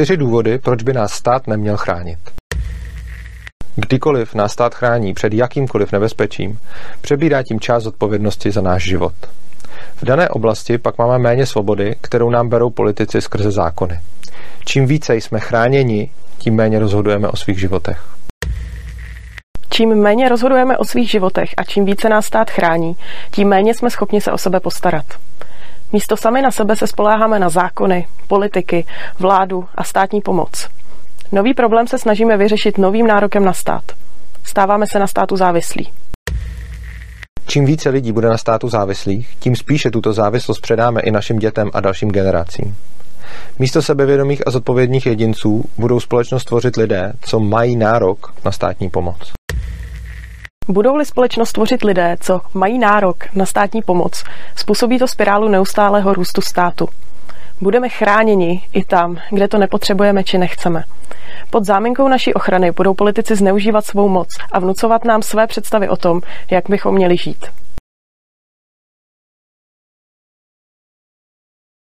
Čtyři důvody, proč by nás stát neměl chránit. Kdykoliv nás stát chrání před jakýmkoliv nebezpečím, přebírá tím část odpovědnosti za náš život. V dané oblasti pak máme méně svobody, kterou nám berou politici skrze zákony. Čím více jsme chráněni, tím méně rozhodujeme o svých životech. Čím méně rozhodujeme o svých životech a čím více nás stát chrání, tím méně jsme schopni se o sebe postarat. Místo sami na sebe se spoléháme na zákony, politiky, vládu a státní pomoc. Nový problém se snažíme vyřešit novým nárokem na stát. Stáváme se na státu závislí. Čím více lidí bude na státu závislých, tím spíše tuto závislost předáme i našim dětem a dalším generacím. Místo sebevědomých a zodpovědných jedinců budou společnost tvořit lidé, co mají nárok na státní pomoc. Budou-li společnost tvořit lidé, co mají nárok na státní pomoc, způsobí to spirálu neustálého růstu státu. Budeme chráněni i tam, kde to nepotřebujeme či nechceme. Pod záminkou naší ochrany budou politici zneužívat svou moc a vnucovat nám své představy o tom, jak bychom měli žít.